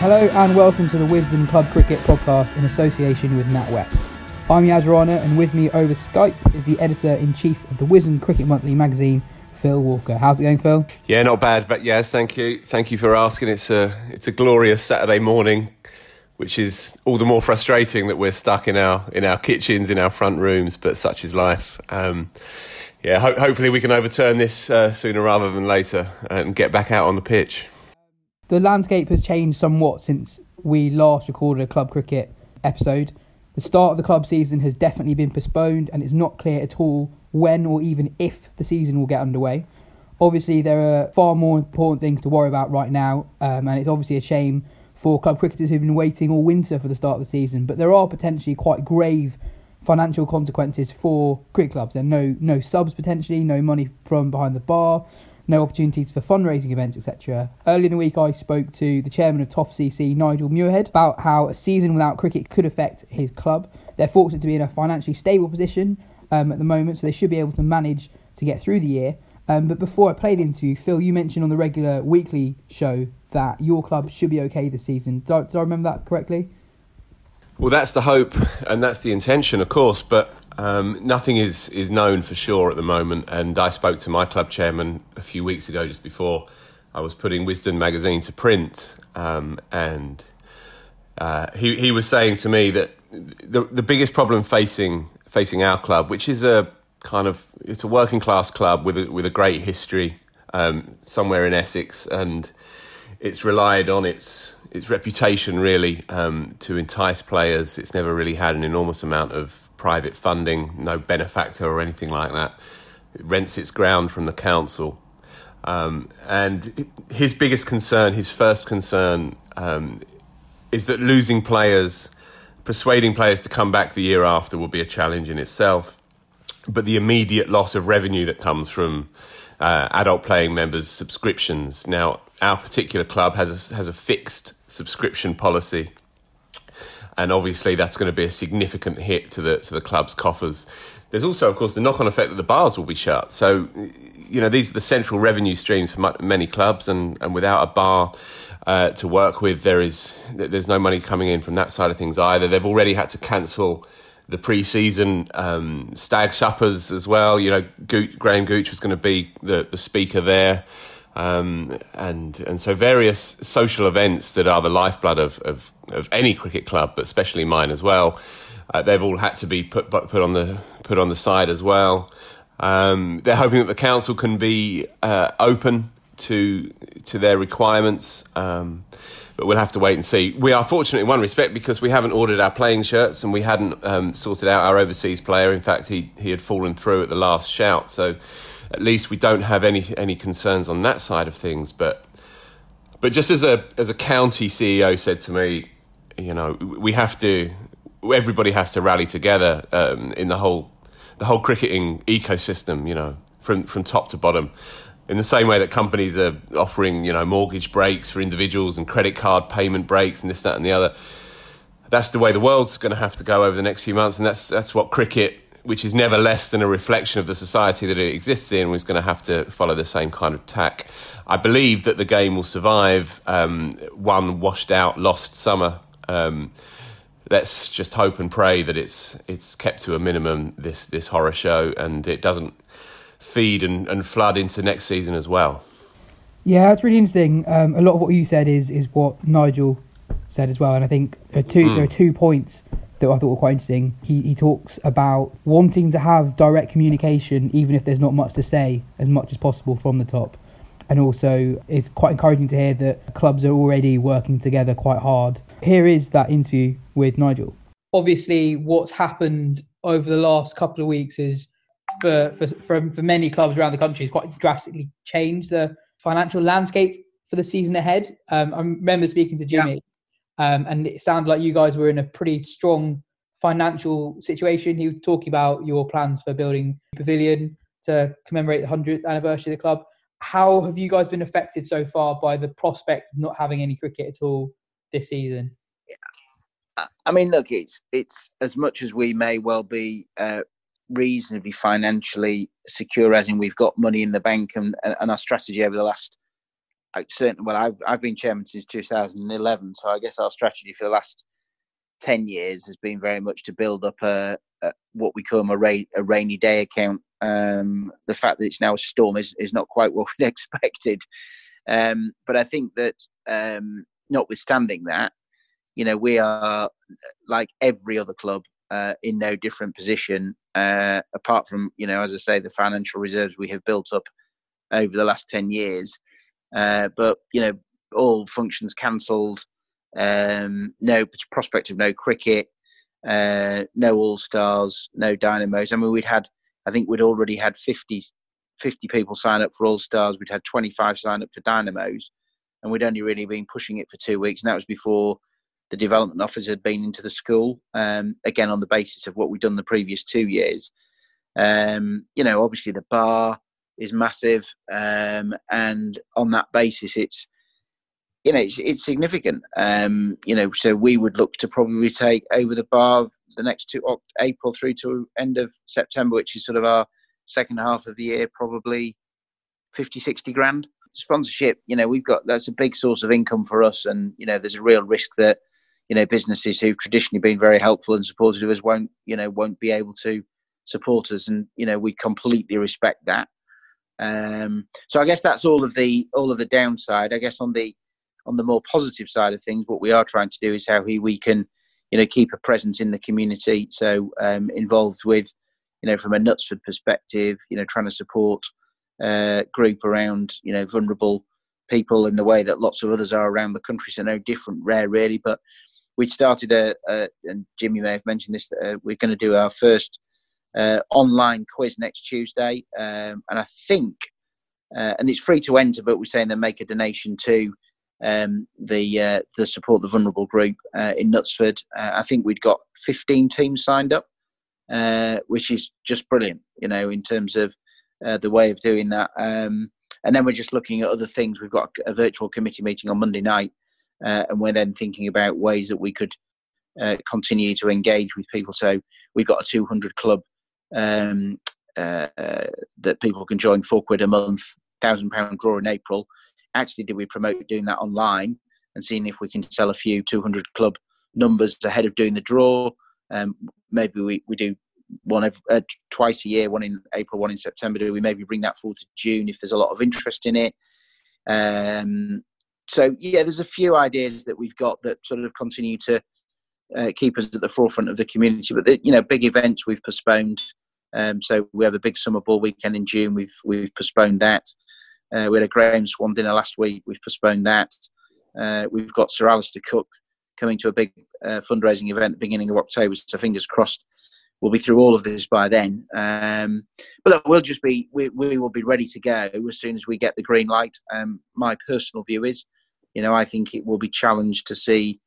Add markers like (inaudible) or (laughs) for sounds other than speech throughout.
Hello and welcome to the Wisden Club Cricket Podcast in association with NatWest. I'm Yas Rana and with me over Skype is the editor in chief of the Wisden Cricket Monthly magazine, Phil Walker. How's it going, Phil? Yeah, not bad, but yes, thank you, thank you for asking. It's a it's a glorious Saturday morning, which is all the more frustrating that we're stuck in our in our kitchens, in our front rooms. But such is life. Um, yeah, ho- hopefully we can overturn this uh, sooner rather than later and get back out on the pitch. The landscape has changed somewhat since we last recorded a club cricket episode. The start of the club season has definitely been postponed, and it's not clear at all when or even if the season will get underway. Obviously, there are far more important things to worry about right now, um, and it's obviously a shame for club cricketers who've been waiting all winter for the start of the season. But there are potentially quite grave financial consequences for cricket clubs. There are no no subs potentially, no money from behind the bar, no opportunities for fundraising events, etc. Earlier in the week, I spoke to the chairman of Toft CC, Nigel Muirhead, about how a season without cricket could affect his club. They're fortunate to be in a financially stable position um, at the moment, so they should be able to manage to get through the year. Um, but before I play the interview, Phil, you mentioned on the regular weekly show that your club should be okay this season. Do I, do I remember that correctly? Well, that's the hope and that's the intention, of course, but um, nothing is, is known for sure at the moment. And I spoke to my club chairman a few weeks ago, just before I was putting Wisden magazine to print, um, and uh, he, he was saying to me that the, the biggest problem facing, facing our club, which is a kind of it's a working class club with a, with a great history um, somewhere in Essex, and it's relied on its its reputation really um, to entice players. It's never really had an enormous amount of private funding, no benefactor or anything like that. It rents its ground from the council. Um, and his biggest concern, his first concern, um, is that losing players, persuading players to come back the year after will be a challenge in itself. But the immediate loss of revenue that comes from uh, adult playing members' subscriptions. Now, our particular club has a, has a fixed subscription policy, and obviously that's going to be a significant hit to the to the club's coffers. There's also, of course, the knock-on effect that the bars will be shut. So, you know, these are the central revenue streams for many clubs, and, and without a bar uh, to work with, there is there's no money coming in from that side of things either. They've already had to cancel the pre-season um, stag suppers as well. You know, Gooch, Graham Gooch was going to be the, the speaker there. Um, and and so various social events that are the lifeblood of, of, of any cricket club, but especially mine as well, uh, they've all had to be put put on the put on the side as well. Um, they're hoping that the council can be uh, open to to their requirements, um, but we'll have to wait and see. We are fortunate in one respect because we haven't ordered our playing shirts and we hadn't um, sorted out our overseas player. In fact, he he had fallen through at the last shout, so at least we don't have any any concerns on that side of things. But but just as a as a county CEO said to me, you know, we have to everybody has to rally together um, in the whole the whole cricketing ecosystem. You know, from from top to bottom. In the same way that companies are offering, you know, mortgage breaks for individuals and credit card payment breaks and this, that, and the other, that's the way the world's going to have to go over the next few months, and that's that's what cricket which is never less than a reflection of the society that it exists in, was going to have to follow the same kind of tack. I believe that the game will survive um, one washed out, lost summer. Um, let's just hope and pray that it's it's kept to a minimum this this horror show and it doesn't feed and, and flood into next season as well. Yeah, that's really interesting. Um, a lot of what you said is is what Nigel said as well, and I think there are two mm. there are two points that I thought were quite interesting. He he talks about wanting to have direct communication, even if there's not much to say, as much as possible from the top. And also, it's quite encouraging to hear that clubs are already working together quite hard. Here is that interview with Nigel. Obviously, what's happened over the last couple of weeks is for for for, for many clubs around the country has quite drastically changed the financial landscape for the season ahead. Um, I remember speaking to Jimmy, um, and it sounded like you guys were in a pretty strong financial situation. You were talking about your plans for building a pavilion to commemorate the 100th anniversary of the club. How have you guys been affected so far by the prospect of not having any cricket at all this season? I mean, look, it's it's as much as we may well be uh, reasonably financially secure, as in we've got money in the bank, and, and our strategy over the last certainly, well, I've, I've been chairman since 2011, so I guess our strategy for the last 10 years has been very much to build up a, a what we call a, ra- a rainy day account. Um, the fact that it's now a storm is, is not quite what we'd (laughs) expected. Um, but I think that, um, notwithstanding that, you know, we are like every other club uh, in no different position, uh, apart from, you know, as I say, the financial reserves we have built up over the last 10 years. Uh, but you know, all functions cancelled. Um, no prospect of no cricket, uh, no All Stars, no Dynamos. I mean, we'd had, I think we'd already had 50, 50 people sign up for All Stars. We'd had 25 sign up for Dynamos, and we'd only really been pushing it for two weeks, and that was before the development office had been into the school. Um, again, on the basis of what we'd done the previous two years. Um, you know, obviously the bar, is massive, um, and on that basis, it's you know it's, it's significant. Um, you know, so we would look to probably take over the bar of the next two April through to end of September, which is sort of our second half of the year, probably 50, 60 grand sponsorship. You know, we've got that's a big source of income for us, and you know, there's a real risk that you know businesses who've traditionally been very helpful and supportive of us won't you know won't be able to support us and you know we completely respect that um, so I guess that's all of the all of the downside. I guess on the on the more positive side of things, what we are trying to do is how we we can, you know, keep a presence in the community. So um, involved with, you know, from a Knutsford perspective, you know, trying to support uh, group around, you know, vulnerable people in the way that lots of others are around the country. So no different, rare really. But we started a, a and Jimmy may have mentioned this. Uh, we're going to do our first uh, online quiz next Tuesday, um, and I think, uh, and it's free to enter, but we're saying they make a donation to um, the uh, the support the vulnerable group uh, in Knutsford. Uh, I think we'd got 15 teams signed up, uh, which is just brilliant, you know, in terms of the way of doing that. Um, and then we're just looking at other things. We've got a virtual committee meeting on Monday night, and we're then thinking about ways that we could continue to engage with people. So we've got a 200 club um, uh, that people can join four quid a month, thousand pound draw in April. Actually, did we promote doing that online and seeing if we can sell a few 200 club numbers ahead of doing the draw? Um, maybe we, we do one every, uh, twice a year, one in April, one in September. Do we maybe bring that forward to June if there's a lot of interest in it? Um, so yeah, there's a few ideas that we've got that sort of continue to uh, keep us at the forefront of the community. But the, you know, big events we've postponed. Um, so we have a big summer ball weekend in June. We've we've postponed that. Uh, we had a Graeme Swann dinner last week. We've postponed that. Uh, we've got Sir Alastair Cook coming to a big uh, fundraising event at the beginning of October. So fingers crossed, we'll be through all of this by then. Um, but look, we'll just be we, we will be ready to go as soon as we get the green light. Um, my personal view is, you know, I think it will be challenged to see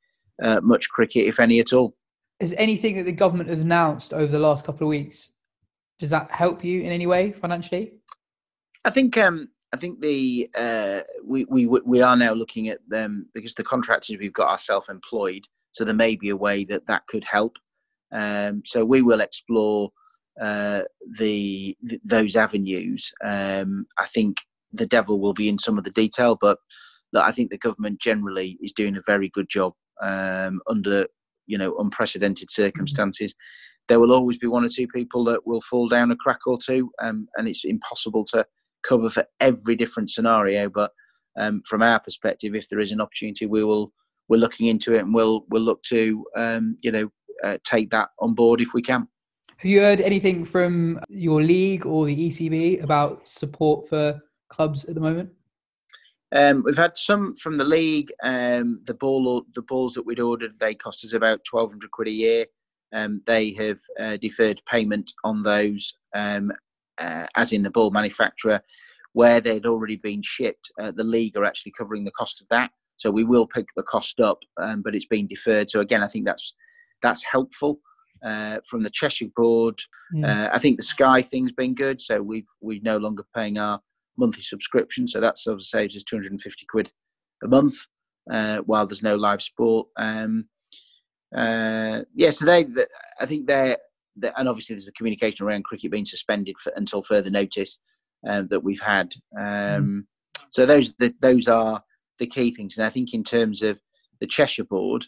uh, much cricket, if any at all. Is anything that the government has announced over the last couple of weeks? Does that help you in any way financially? I think um, I think the uh, we we we are now looking at them because the contractors we've got are self-employed, so there may be a way that that could help. Um, so we will explore uh, the, th- those avenues. Um, I think the devil will be in some of the detail, but look, I think the government generally is doing a very good job um, under you know unprecedented mm-hmm. There will always be one or two people that will fall down a crack or two, um, and it's impossible to cover for every different scenario. But um, from our perspective, if there is an opportunity, we will we're looking into it and we'll we'll look to um, you know uh, take that on board if we can. Have you heard anything from your league or the ECB about support for clubs at the moment? Um, we've had some from the league. Um, the ball, the balls that we'd ordered, they cost us about twelve hundred quid a year. Um, they have uh, deferred payment on those, um, uh, as in the ball manufacturer, where they'd already been shipped. Uh, the league are actually covering the cost of that, so we will pick the cost up, um, but it's been deferred. So again, I think that's that's helpful. Uh, from the Cheshire board, mm. I think the Sky thing's been good. So we've we're no longer paying our monthly subscription. So that sort of saves us 250 quid a month uh, while there's no live sport. Um, uh, yeah, so they, I think they're, they're, and obviously there's a communication around cricket being suspended for, until further notice um, that we've had. Um, mm. So those the, those are the key things. And I think in terms of the Cheshire board,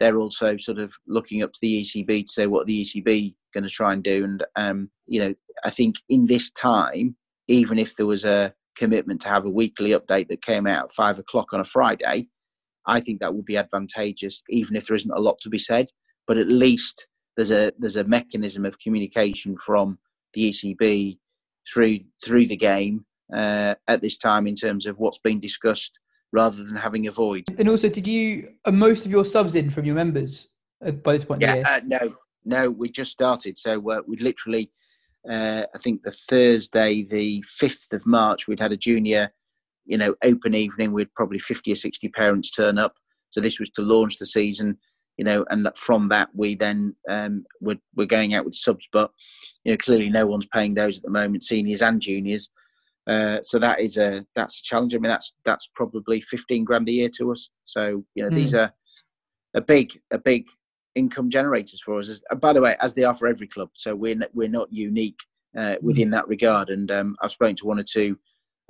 they're also sort of looking up to the ECB to say what the ECB going to try and do. And um, you know, I think in this time, even if there was a commitment to have a weekly update that came out at five o'clock on a Friday, I think that would be advantageous, even if there isn't a lot to be said. But at least there's a there's a mechanism of communication from the ECB through through the game uh, at this time in terms of what's been discussed, rather than having a void. And also, did you are most of your subs in from your members by this point? Yeah, uh, no, no, we just started, so uh, we literally uh, I think the Thursday, the 5th of March, we'd had a junior, you know, open evening with probably 50 or 60 parents turn up. So this was to launch the season, you know, and from that we then um, we're, we're going out with subs, but you know, clearly no one's paying those at the moment, seniors and juniors. Uh, so that is a that's a challenge. I mean, that's that's probably 15 grand a year to us. So you know, mm. these hmm. are a big a big income generators for us. As, by the way, as they are for every club. So we're we're not unique uh, within that regard. And um, I've spoken to one or two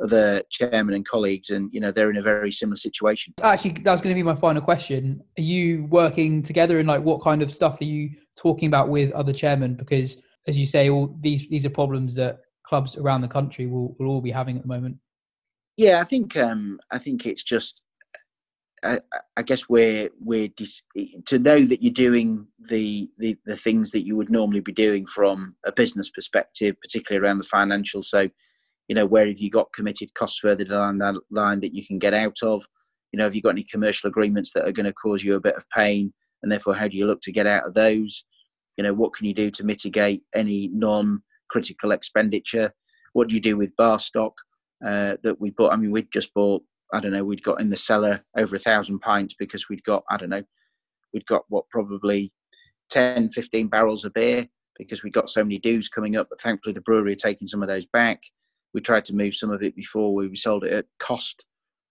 other chairmen and colleagues, and you know they're in a very similar situation. Actually, that was going to be my final question. Are you working together, and like what kind of stuff are you talking about with other chairmen? Because as you say, all these these are problems that clubs around the country will, will all be having at the moment. Yeah, I think um, I think it's just I, I guess we're we're dis- to know that you're doing the, the the things that you would normally be doing from a business perspective, particularly around the financial. So, you know, where have you got committed costs further down that line that you can get out of? You know, have you got any commercial agreements that are going to cause you a bit of pain, and therefore, how do you look to get out of those? You know, what can you do to mitigate any non-critical expenditure? What do you do with bar stock uh, that we bought? I mean, we'd just bought I don't know, we'd got in the cellar over a thousand pints because we'd got, I don't know, we'd got what probably 10, 15 barrels of beer because we got so many dues coming up. But thankfully, the brewery are taking some of those back. We tried to move some of it before we sold it at cost.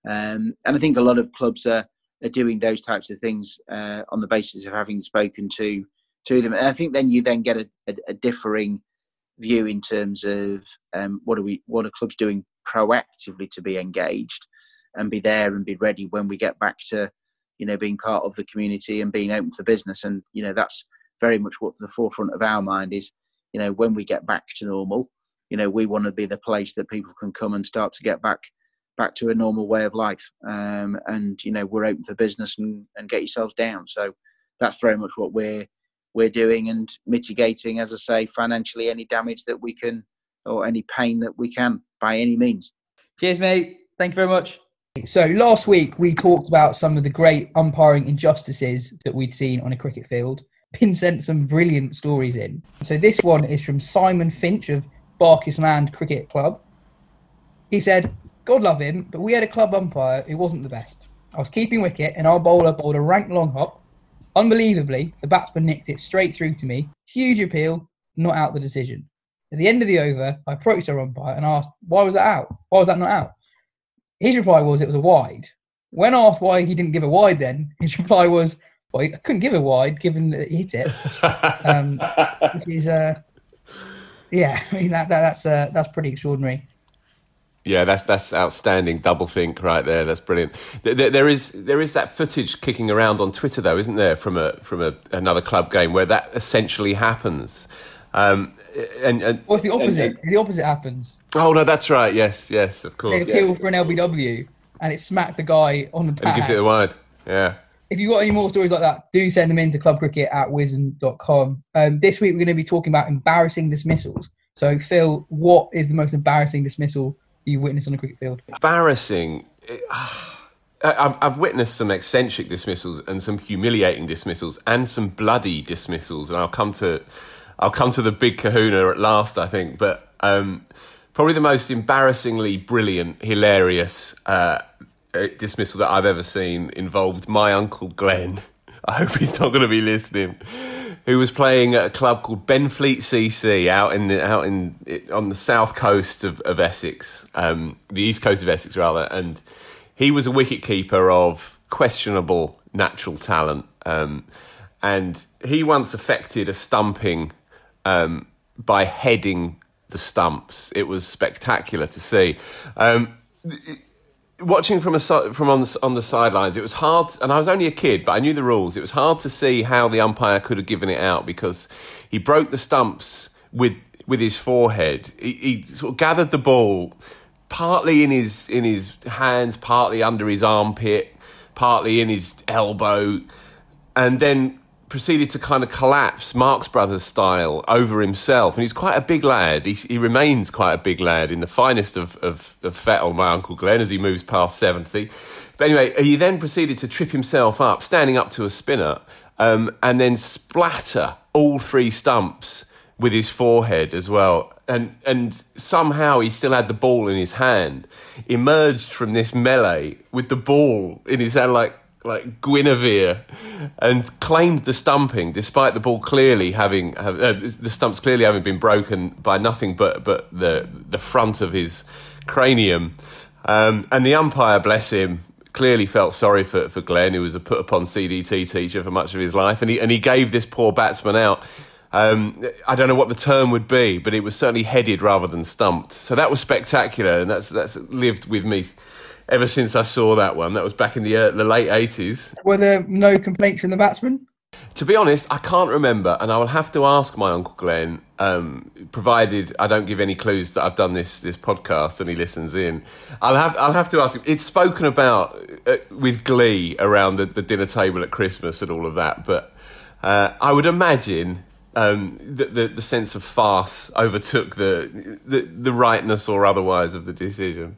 Um, and I think a lot of clubs are, are doing those types of things uh, on the basis of having spoken to to them. And I think then you then get a, a, a differing view in terms of um, what are we what are clubs doing proactively to be engaged and be there and be ready when we get back to you know being part of the community and being open for business and you know that's very much what the forefront of our mind is you know when we get back to normal you know we want to be the place that people can come and start to get back back to a normal way of life. Um, and you know we're open for business and, and get yourselves down. So that's very much what we're we're doing and mitigating as i say financially any damage that we can or any pain that we can by any means. Cheers mate. Thank you very much. So last week we talked about some of the great umpiring injustices that we'd seen on a cricket field. Pin sent some brilliant stories in. So this one is from Simon Finch of Barkis Land Cricket Club. He said, God love him, but we had a club umpire who wasn't the best. I was keeping wicket and our bowler bowled a rank long hop. Unbelievably, the batsman nicked it straight through to me. Huge appeal, not out the decision. At the end of the over, I approached our umpire and asked, why was that out? Why was that not out? His reply was it was a wide. When asked why he didn't give a wide then, his (laughs) reply was, well, I couldn't give a wide given that he hit it. (laughs) um, which is, uh, yeah, (laughs) I mean, that, that that's, uh, that's pretty extraordinary. Yeah, that's that's outstanding double think right there. That's brilliant. There, there is there is that footage kicking around on Twitter though, isn't there, from a from a, another club game where that essentially happens. Um, and, and what's the opposite? And, the opposite happens. Oh no, that's right. Yes, yes, of course. They appeal yes. for an LBW, and it smacked the guy on the pad. And he gives it a wide. Yeah. If you've got any more stories like that, do send them in to clubcricket at wisden.com. Um, this week we're going to be talking about embarrassing dismissals. So, Phil, what is the most embarrassing dismissal you witnessed on a cricket field? Embarrassing. I've, I've witnessed some eccentric dismissals and some humiliating dismissals and some bloody dismissals, and I'll come to I'll come to the big Kahuna at last, I think. But um, probably the most embarrassingly brilliant, hilarious uh, dismissal that I've ever seen involved my uncle Glenn. (laughs) I hope he's not going to be listening. Who was playing at a club called Benfleet CC out in the out in on the south coast of, of Essex, um, the east coast of Essex rather, and he was a wicket keeper of questionable natural talent, um, and he once affected a stumping um, by heading the stumps. It was spectacular to see. Um, watching from a from on the, on the sidelines, it was hard, and I was only a kid, but I knew the rules. It was hard to see how the umpire could have given it out because he broke the stumps with with his forehead. He, he sort of gathered the ball partly in his in his hands, partly under his armpit, partly in his elbow, and then proceeded to kind of collapse Marx Brothers style over himself. And he's quite a big lad. He, he remains quite a big lad in the finest of, of, of fettle, my Uncle Glenn, as he moves past 70. But anyway, he then proceeded to trip himself up, standing up to a spinner, um, and then splatter all three stumps with his forehead as well. And, and somehow he still had the ball in his hand, emerged from this melee with the ball in his hand like like Guinevere, and claimed the stumping, despite the ball clearly having uh, the stumps clearly having been broken by nothing but but the the front of his cranium. Um, and the umpire, bless him, clearly felt sorry for, for Glenn, who was a put upon CDT teacher for much of his life, and he and he gave this poor batsman out. Um, I don't know what the term would be, but it was certainly headed rather than stumped. So that was spectacular, and that's that's lived with me ever since I saw that one. That was back in the uh, the late eighties. Were there no complaints from the batsman? To be honest, I can't remember, and I will have to ask my uncle Glenn. Um, provided I don't give any clues that I've done this this podcast and he listens in, I'll have I'll have to ask him. It's spoken about uh, with glee around the, the, dinner table at Christmas and all of that, but uh, I would imagine um, the, the, the sense of farce overtook the, the the rightness or otherwise of the decision.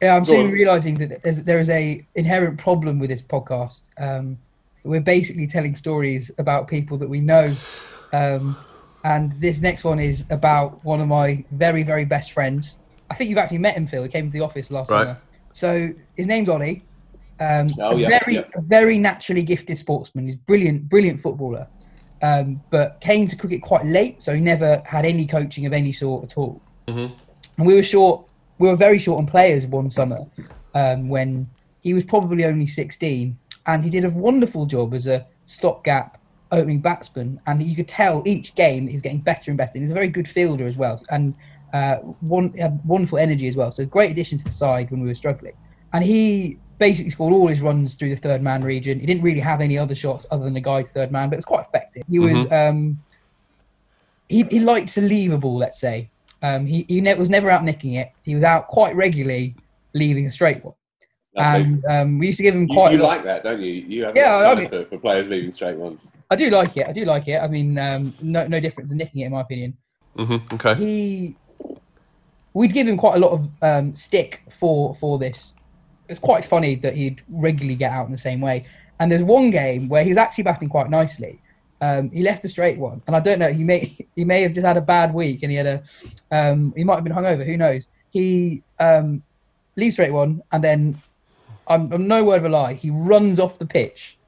Yeah, I'm soon realizing that there's, there is a inherent problem with this podcast. Um, we're basically telling stories about people that we know, um, and this next one is about one of my very very best friends. I think you've actually met him, Phil. He came to the office last right. summer. So his name's Ollie. Um, oh, yeah, very yeah. very naturally gifted sportsman. He's brilliant brilliant footballer, um, but came to cricket quite late, so he never had any coaching of any sort at all. Mm-hmm. And we were short we were very short on players one summer um, when he was probably only 16 and he did a wonderful job as a stopgap opening batsman. And you could tell each game he's getting better and better and he's a very good fielder as well and uh, one had wonderful energy as well. So great addition to the side when we were struggling. And he basically scored all his runs through the third man region. He didn't really have any other shots other than the guy's third man but it was quite effective. He was mm-hmm. um, he, he liked to leave a ball let's say um, he he ne- was never out nicking it. He was out quite regularly leaving a straight one. And um, we used to give him quite. You, you like that, don't you? You have yeah, I mean, for, for, players leaving straight ones. I do like it. I do like it. I mean, um, no no difference in nicking it, in my opinion. Mm-hmm. Okay. He, we'd give him quite a lot of um, stick for for this. It's quite funny that he'd regularly get out in the same way. And there's one game where he was actually batting quite nicely, um, he left a straight one, and I don't know. He may (laughs) he may have just had a bad week, and he had a um, he might have been hungover. Who knows? He um, leaves straight one, and then I'm, I'm no word of a lie. He runs off the pitch,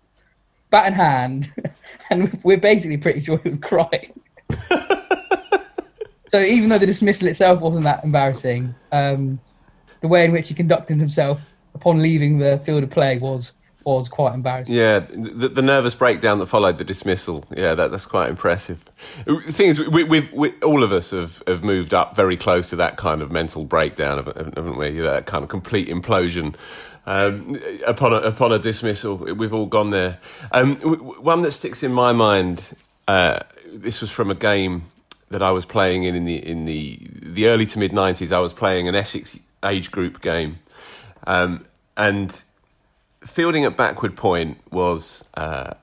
bat in hand, (laughs) and we're basically pretty sure he was crying. (laughs) so even though the dismissal itself wasn't that embarrassing, um, the way in which he conducted himself upon leaving the field of play was was quite embarrassing. Yeah, the, the nervous breakdown that followed the dismissal. Yeah, that, that's quite impressive. The thing is, we, we've, we, all of us have, have moved up very close to that kind of mental breakdown, haven't we? That kind of complete implosion um, upon a, upon a dismissal. We've all gone there. Um, one that sticks in my mind. Uh, this was from a game that I was playing in in the in the the early to mid nineties. I was playing an Essex age group game, um, and fielding at backward point was uh,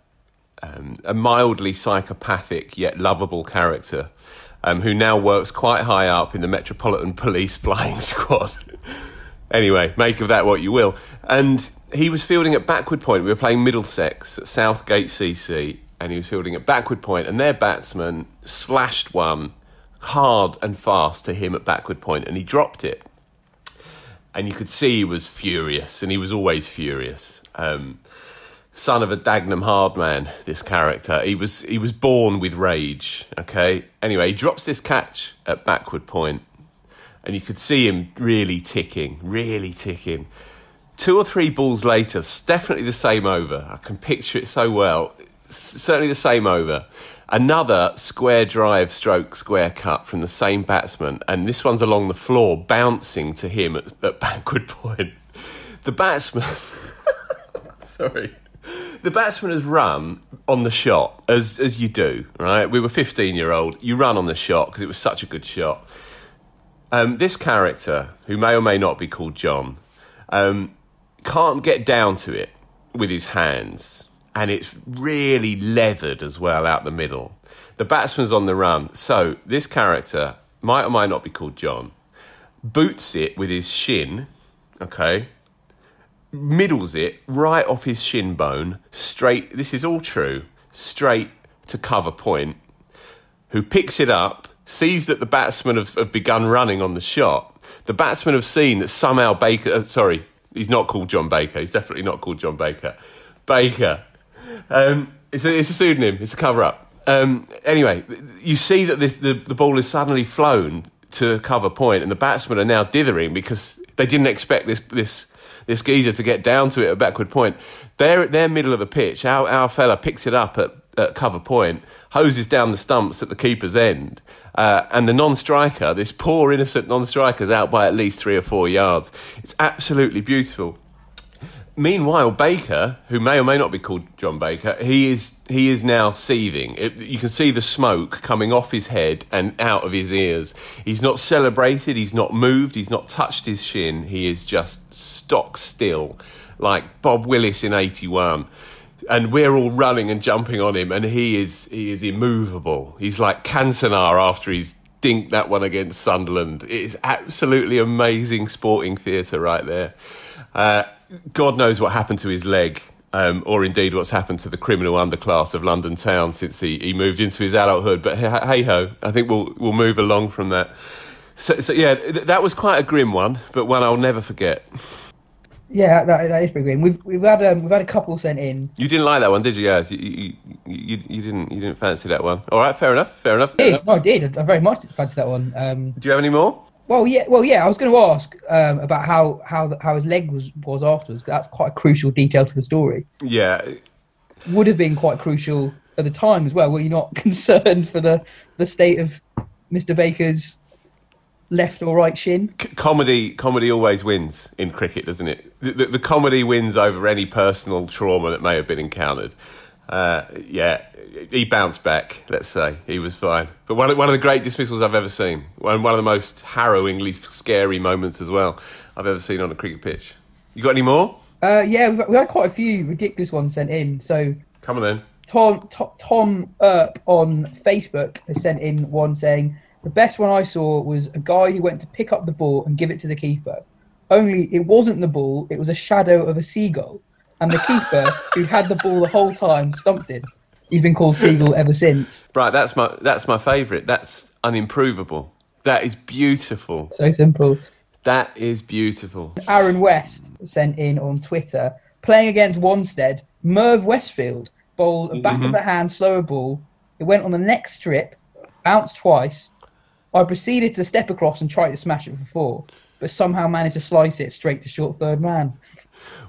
um, a mildly psychopathic yet lovable character um, who now works quite high up in the Metropolitan (laughs) Police flying squad. (laughs) anyway, make of that what you will. And he was fielding at backward point. We were playing Middlesex at Southgate CC, and he was fielding at backward point, and their batsman slashed one hard and fast to him at backward point, and he dropped it and you could see he was furious, and he was always furious. Um, son of a Dagenham hard man, this character. He was he was born with rage. Okay. Anyway, he drops this catch at backward point, and you could see him really ticking, really ticking. Two or three balls later, it's definitely the same over. I can picture it so well. certainly the same over another square drive stroke square cut from the same batsman, and this one's along the floor, bouncing to him at, at backward point. The batsman, (laughs) sorry, the batsman has run on the shot as as you do, right? We were fifteen year old. You run on the shot because it was such a good shot. Um, this character, who may or may not be called John, um, can't get down to it with his hands and it's really leathered as well out the middle. The batsman's on the run. So this character might or might not be called John. Boots it with his shin, okay, middles it right off his shin bone, straight. This is all true, straight to cover point. Who picks it up, sees that the batsmen have, have begun running on the shot. The batsmen have seen that somehow Baker. Uh, sorry, he's not called John Baker. He's definitely not called John Baker. Baker um, it's, a, it's a pseudonym. It's a cover up. Um, anyway, you see that this the, the ball is suddenly flown to cover point, and the batsmen are now dithering because they didn't expect this this this geezer to get down to it at backward point. They're they're middle of the pitch. Our our fella picks it up at, at cover point, hoses down the stumps at the keeper's end, uh, and the non-striker, this poor innocent non-striker, is out by at least three or four yards. It's absolutely beautiful. Meanwhile, Baker, who may or may not be called John Baker, he is he is now seething. It, you can see the smoke coming off his head and out of his ears. He's not celebrated. He's not moved. He's not touched his shin. He is just stock still, like Bob Willis in '81. And we're all running and jumping on him, and he is he is immovable. He's like Cantona after he's dinked that one against Sunderland. It is absolutely amazing sporting theatre right there. Uh, God knows what happened to his leg, um, or indeed what's happened to the criminal underclass of London town since he, he moved into his adulthood. But hey ho, I think we'll we'll move along from that. So, so yeah, th- that was quite a grim one, but one I'll never forget. Yeah, that, that is pretty grim. We've we've had um, we've had a couple sent in. You didn't like that one, did you? Yeah, you, you, you, you didn't you didn't fancy that one. All right, fair enough, fair enough. I did. No, I did. I very much fancied that one. Um, Do you have any more? Well, yeah, well, yeah. I was going to ask um, about how how how his leg was was afterwards. That's quite a crucial detail to the story. Yeah, would have been quite crucial at the time as well. Were you not (laughs) concerned for the the state of Mr. Baker's left or right shin? C- comedy comedy always wins in cricket, doesn't it? The, the, the, comedy wins over any personal trauma that may have been encountered. Uh, yeah, he bounced back. Let's say he was fine. But one of, one of the great dismissals I've ever seen. One one of the most harrowingly scary moments as well I've ever seen on a cricket pitch. You got any more? Uh, yeah, we've, we've had quite a few ridiculous ones sent in. So come on then. Tom Tom, Tom Earp on Facebook has sent in one saying the best one I saw was a guy who went to pick up the ball and give it to the keeper. Only it wasn't the ball; it was a shadow of a seagull, and the keeper who had the ball the whole time stumped him. He's been called Seagull ever since. Right, that's my that's my favourite. That's unimprovable. That is beautiful. So simple. That is beautiful. Aaron West sent in on Twitter playing against Wanstead. Merv Westfield bowled a back of the mm-hmm. hand slower ball. It went on the next strip, bounced twice. I proceeded to step across and try to smash it for four, but somehow managed to slice it straight to short third man.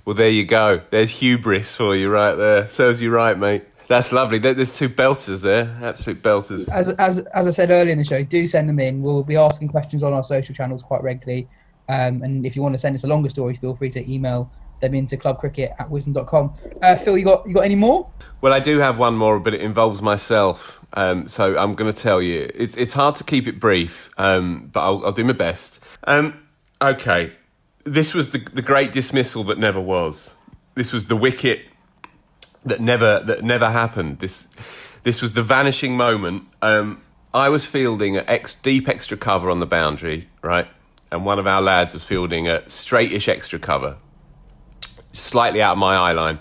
Well, there you go. There's hubris for you right there. Serves you right, mate. That's lovely. There's two belters there. Absolute belters. As, as, as I said earlier in the show, do send them in. We'll be asking questions on our social channels quite regularly. Um, and if you want to send us a longer story, feel free to email them into clubcricket at wisden.com. Uh, Phil, you got you got any more? Well, I do have one more, but it involves myself. Um, so I'm going to tell you. It's it's hard to keep it brief, um, but I'll, I'll do my best. Um, okay, this was the the great dismissal that never was. This was the wicket that never that never happened. This this was the vanishing moment. Um, I was fielding at ex, deep extra cover on the boundary, right, and one of our lads was fielding at straightish extra cover, slightly out of my eye line.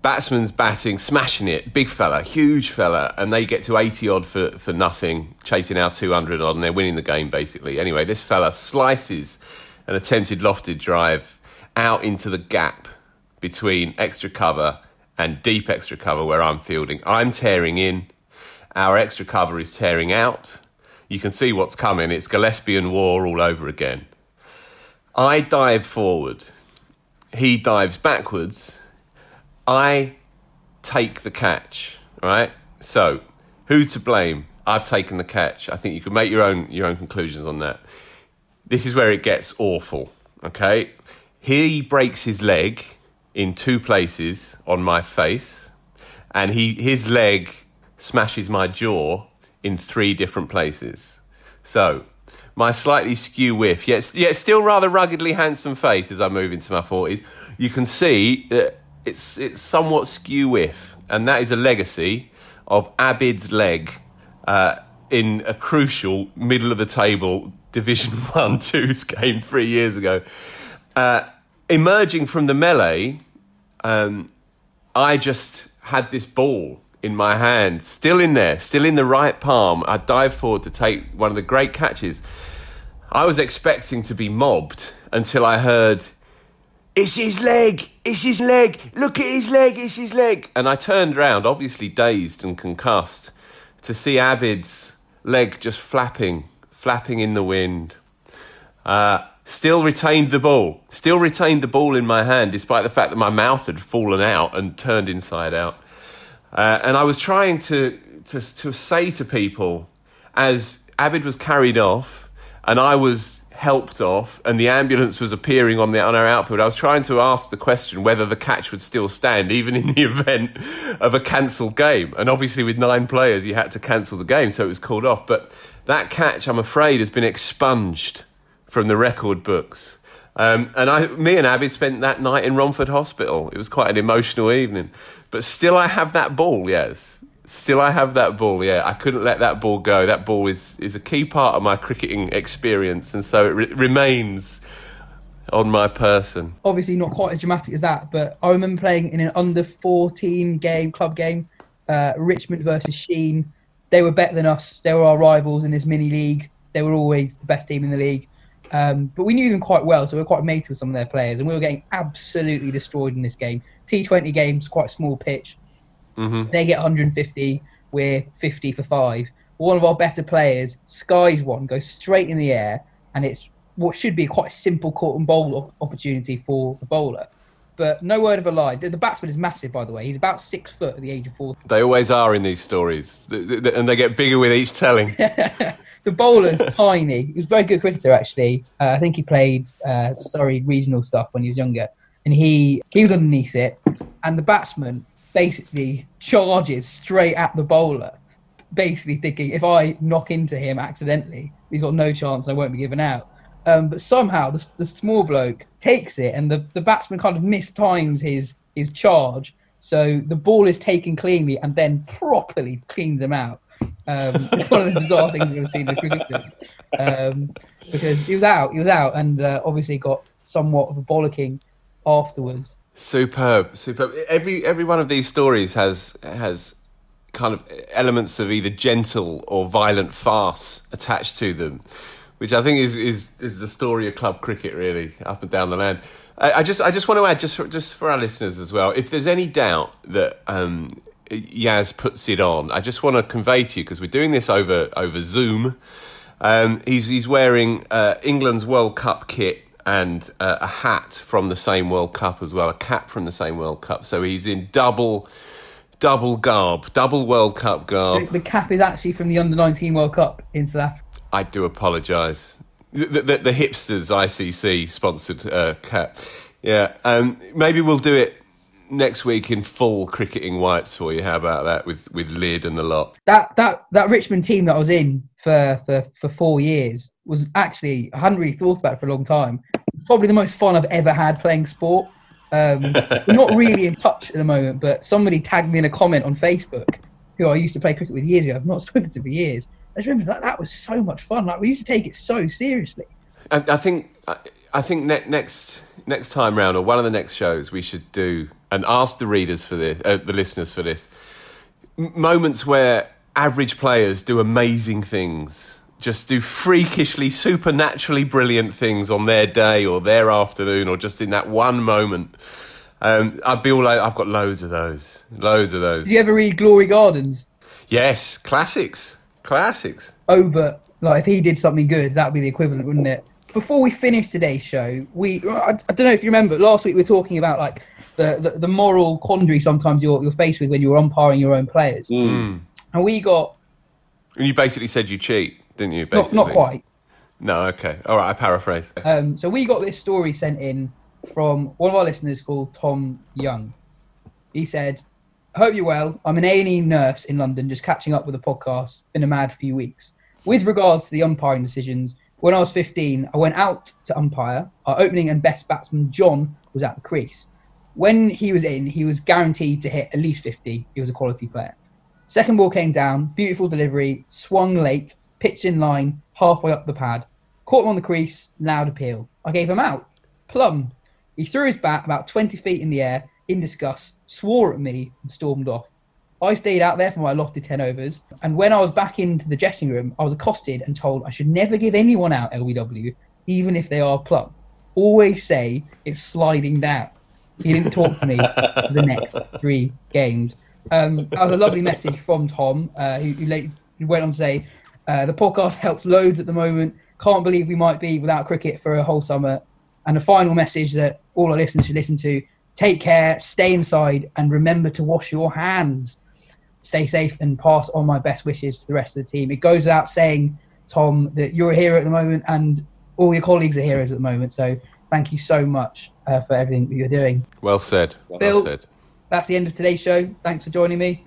Batsman's batting, smashing it, big fella, huge fella, and they get to 80 odd for, for nothing, chasing our 200 odd, and they're winning the game basically. Anyway, this fella slices an attempted lofted drive out into the gap between extra cover and deep extra cover where I'm fielding. I'm tearing in, our extra cover is tearing out. You can see what's coming, it's Gillespie and Waugh all over again. I dive forward, he dives backwards. I take the catch, right? So, who's to blame? I've taken the catch. I think you can make your own your own conclusions on that. This is where it gets awful, okay? He breaks his leg in two places on my face, and he his leg smashes my jaw in three different places. So, my slightly skew whiff, yet, yet still rather ruggedly handsome face as I move into my 40s, you can see that it's, it's somewhat skew whiff. And that is a legacy of Abid's leg uh, in a crucial middle of the table Division (laughs) 1 2's game three years ago. Uh, emerging from the melee, um, I just had this ball in my hand, still in there, still in the right palm. I dived forward to take one of the great catches. I was expecting to be mobbed until I heard, It's his leg! It's his leg! Look at his leg! It's his leg! And I turned round, obviously dazed and concussed, to see Abid's leg just flapping, flapping in the wind. Uh, still retained the ball, still retained the ball in my hand, despite the fact that my mouth had fallen out and turned inside out. Uh, and I was trying to, to, to say to people, as Abid was carried off and I was helped off and the ambulance was appearing on, the, on our outfield, I was trying to ask the question whether the catch would still stand, even in the (laughs) event of a cancelled game. And obviously, with nine players, you had to cancel the game, so it was called off. But that catch, I'm afraid, has been expunged from the record books. Um, and I, me and Abby spent that night in Romford Hospital. It was quite an emotional evening. But still, I have that ball, yes. Still, I have that ball, yeah. I couldn't let that ball go. That ball is, is a key part of my cricketing experience, and so it re- remains on my person. Obviously, not quite as dramatic as that, but I remember playing in an under 14 game, club game, uh, Richmond versus Sheen. They were better than us. They were our rivals in this mini league. They were always the best team in the league. Um, but we knew them quite well, so we were quite mates with some of their players, and we were getting absolutely destroyed in this game. T20 games, quite small pitch. Mm-hmm. They get 150, we're 50 for five. One of our better players skies one, goes straight in the air, and it's what should be quite a simple caught and bowl opportunity for the bowler. But no word of a lie. The, batsman is massive, by the way. He's about six foot at the age of four. They always are in these stories, and they get bigger with each telling. (laughs) The bowler's (laughs) tiny. He was a very good cricketer, actually. Uh, I think he played uh, Surrey regional stuff when he was younger, and he he was underneath it, and the batsman basically charges straight at the bowler, basically thinking if I knock into him accidentally, he's got no chance. I won't be given out. Um, but somehow the, the small bloke takes it, and the, the batsman kind of mistimes his his charge. So the ball is taken cleanly and then properly cleans him out. Um, (laughs) it's one of the bizarre things I've ever seen in cricket. Um, because he was out, he was out, and uh, obviously got somewhat of a bollocking afterwards. Superb, superb. Every every one of these stories has has kind of elements of either gentle or violent farce attached to them, which I think is is is the story of club cricket really up and down the land. I, I just I just want to add just for, just for our listeners as well. If there's any doubt that um, Yas puts it on, I just want to convey to you because we're doing this over over Zoom. Um, he's he's wearing uh, England's World Cup kit and uh, a hat from the same World Cup as well, a cap from the same World Cup. So he's in double double garb, double World Cup garb. The, the cap is actually from the Under 19 World Cup in South Africa. I do apologise. The, the, the, hipsters ICC sponsored uh, cap. Yeah, um, maybe we'll do it next week in full cricketing whites for you. How about that with with lid and the lot? That that that Richmond team that I was in for for for four years was actually I hadn't really thought about it for a long time. Probably the most fun I've ever had playing sport. Um, we're not really in touch at the moment, but somebody tagged me in a comment on Facebook who I used to play cricket with years ago. I've not spoken to for years. I just remember that that was so much fun. Like we used to take it so seriously. I, I think I, I think ne- next next time round or one of the next shows we should do and ask the readers for this, uh, the listeners for this. Moments where average players do amazing things, just do freakishly, supernaturally brilliant things on their day or their afternoon or just in that one moment. Um, I'd be all. I've got loads of those. Loads of those. Did you ever read Glory Gardens? Yes, classics. Classics. Oh, but like if he did something good, that would be the equivalent, wouldn't it? Before we finish today's show, we I, I don't know if you remember last week we were talking about like the, the, the moral quandary sometimes you're, you're faced with when you're umpiring your own players. Mm. And we got. And you basically said you cheat, didn't you? Not, not quite. No, okay. All right, I paraphrase. Um, so we got this story sent in from one of our listeners called Tom Young. He said, Hope you're well. I'm an A&E nurse in London, just catching up with the podcast. Been a mad few weeks. With regards to the umpiring decisions, when I was 15, I went out to umpire. Our opening and best batsman, John, was at the crease when he was in, he was guaranteed to hit at least 50. He was a quality player. Second ball came down, beautiful delivery, swung late, pitched in line, halfway up the pad. Caught him on the crease, loud appeal. I gave him out. Plumb. He threw his bat about 20 feet in the air, in disgust, swore at me, and stormed off. I stayed out there for my allotted 10 overs, and when I was back into the dressing room, I was accosted and told I should never give anyone out LBW, even if they are plump. Always say it's sliding down. He didn't talk to me for the next three games. Um, that was a lovely message from Tom, uh, who, who, who, went on to say, uh, the podcast helps loads at the moment. Can't believe we might be without cricket for a whole summer. And a final message that all our listeners should listen to take care, stay inside, and remember to wash your hands. Stay safe and pass on my best wishes to the rest of the team. It goes without saying, Tom, that you're a hero at the moment and all your colleagues are heroes at the moment. So thank you so much uh, for everything that you're doing. Well said. Well said. That's the end of today's show. Thanks for joining me.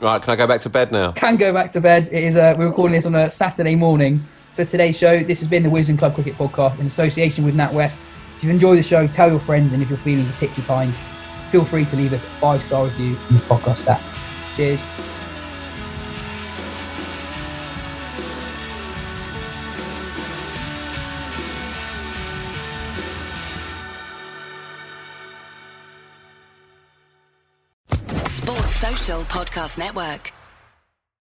Right, can I go back to bed now? Can go back to bed. It is. Uh, we're recording this on a Saturday morning. For today's show, this has been the Wisden Club Cricket Podcast in association with NatWest. If you've enjoyed the show, tell your friends, and if you're feeling particularly fine, feel free to leave us a five star review in the podcast app. Cheers. Sports Social Podcast Network.